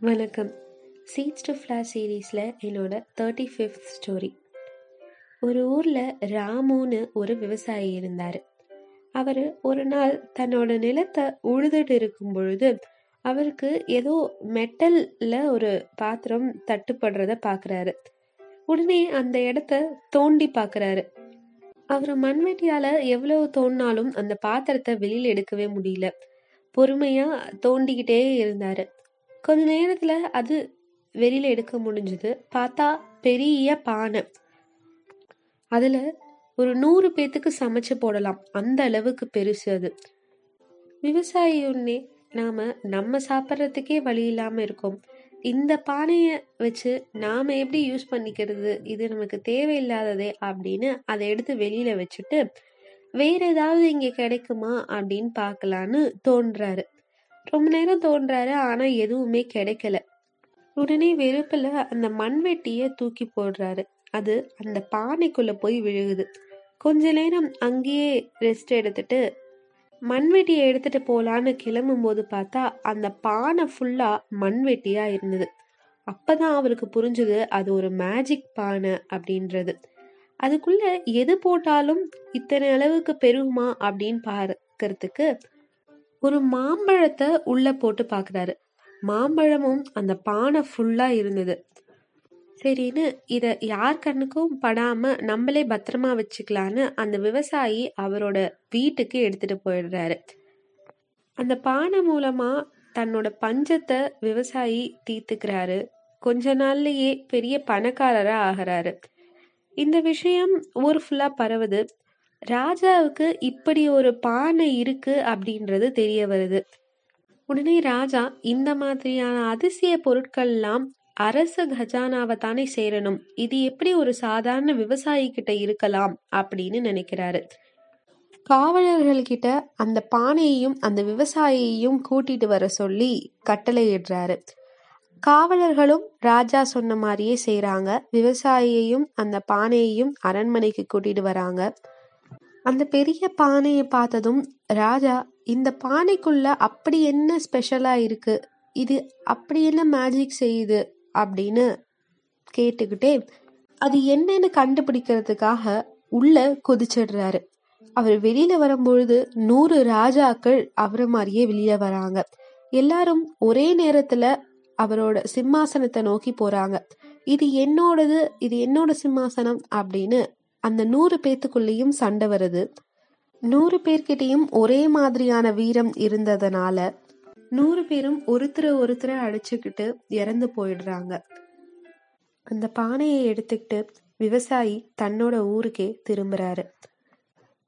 வணக்கம். Seeds to flash சீரீஸில் என்னோட தேர்ட்டி ஃபிஃப்த் ஸ்டோரி ஒரு ஊரில் ராமுன்னு ஒரு விவசாயி இருந்தார். அவர் ஒரு நாள் தன்னோட நிலத்தை உழுதுட்டு இருக்கும் பொழுது அவருக்கு ஏதோ மெட்டலில் ஒரு பாத்திரம் தட்டுப்படுறத பார்க்குறாரு உடனே அந்த இடத்த தோண்டி பார்க்குறாரு அவர் மண்வெட்டியால் எவ்வளவு தோண்டினாலும் அந்த பாத்திரத்தை வெளியில் எடுக்கவே முடியல. பொறுமையாக தோண்டிக்கிட்டே இருந்தார். கொஞ்ச நேரத்துல அது வெளியில எடுக்க முடிஞ்சது. பார்த்தா பெரிய பானை. அதுல ஒரு நூறு பேத்துக்கு சமைச்சு போடலாம். அந்த அளவுக்கு பெருசு அது. விவசாயி ஒன்னே நாம நம்ம சாப்பிட்றதுக்கே வழி இல்லாம இருக்கோம். இந்த பானைய வச்சு நாம எப்படி யூஸ் பண்ணிக்கிறது? இது நமக்கு தேவையில்லாததே அப்படின்னு அதை எடுத்து வெளியில வச்சுட்டு வேற ஏதாவது இங்க கிடைக்குமா அப்படின்னு பார்க்கலான்னு தோன்றாரு. ரொம்ப நேரம் தோன்றாரு ஆனா எதுவுமே கிடைக்கல. உடனே வெறுப்புல அந்த மண்வெட்டிய தூக்கி போடுறாரு. அது அந்த பானைக்குள்ள போய் விழுகுது. கொஞ்ச நேரம் அங்கேயே ரெஸ்ட் எடுத்துட்டு மண்வெட்டியை எடுத்துட்டு போலான்னு கிளம்பும் போது பார்த்தா அந்த பானை ஃபுல்லா மண்வெட்டியா இருந்தது. அப்பதான் அவருக்கு புரிஞ்சுது அது ஒரு மேஜிக் பானை அப்படின்றது. அதுக்குள்ள எது போட்டாலும் இத்தனை அளவுக்கு பெருகுமா அப்படின்னு பார்க்கறதுக்கு ஒரு மாம்பழத்தை உள்ள போட்டு பாக்குறாரு. மாம்பழமும் அந்த பானை ஃபுல்லா இருந்தது. சரின்னு இத யார் கண்ணுக்கும் படாம நம்மளே பத்திரமா வச்சுக்கலான்னு அந்த விவசாயி அவரோட வீட்டுக்கு எடுத்துட்டு போயிடுறாரு. அந்த பானை மூலமா தன்னோட பஞ்சத்தை விவசாயி தீர்த்துக்கிறாரு. கொஞ்ச நாள்லயே பெரிய பணக்காரரா ஆகிறாரு. இந்த விஷயம் ஊர் ஃபுல்லா பரவுது. ராஜாவுக்கு இப்படி ஒரு பானை இருக்கு அப்படின்றது தெரிய வருது. உடனே ராஜா இந்த மாதிரியான அதிசய பொருட்கள்லாம் அரச கஜானாவை தானே சேரணும். இது எப்படி ஒரு சாதாரண விவசாயி கிட்ட இருக்கலாம் அப்படின்னு நினைக்கிறாரு. காவலர்கள் கிட்ட அந்த பானையையும் அந்த விவசாயியையும் கூட்டிட்டு வர சொல்லி கட்டளையிடுறாரு. காவலர்களும் ராஜா சொன்ன மாதிரியே செய்றாங்க. விவசாயியையும் அந்த பானையையும் அரண்மனைக்கு கூட்டிட்டு வராங்க. அந்த பெரிய பானையை பார்த்ததும் ராஜா இந்த பானைக்குள்ள அப்படி என்ன ஸ்பெஷலா இருக்கு? இது அப்படி என்ன மேஜிக் செய்யுது? அப்படின்னு கேட்டுக்கிட்டே அது என்னன்னு கண்டுபிடிக்கிறதுக்காக உள்ள குதிச்சிடுறாரு. அவர் வெளியில வரும்பொழுது நூறு ராஜாக்கள் அவரை மாதிரியே வெளியில வராங்க. எல்லாரும் ஒரே நேரத்துல அவரோட சிம்மாசனத்தை நோக்கி போறாங்க. இது என்னோடது இது என்னோட சிம்மாசனம் அப்படின்னு அந்த நூறு பேத்துக்குள்ளேயும் சண்டை வருது. நூறு பேர்கிட்டயும் ஒரே மாதிரியான வீரம் இருந்ததுனால நூறு பேரும் ஒருத்தரை ஒருத்தரை அடிச்சுக்கிட்டு இறந்து போயிடுறாங்க. அந்த பானையை எடுத்துக்கிட்டு விவசாயி தன்னோட ஊருக்கே திரும்புறாரு.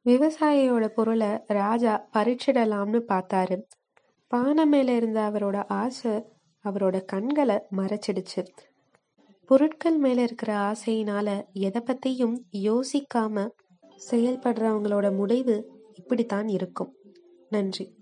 விவசாயியோட பொருளை ராஜா பறிச்சிடலாம்னு பார்த்தாரு. பானை மேல இருந்த அவரோட ஆசை அவரோட கண்களை மறைச்சிடுச்சு. பொருட்கள் மேல இருக்கிற ஆசையினால எதை பத்தியும் யோசிக்காம செயல்படுறவங்களோட முடிவு இப்படித்தான் இருக்கும். நன்றி.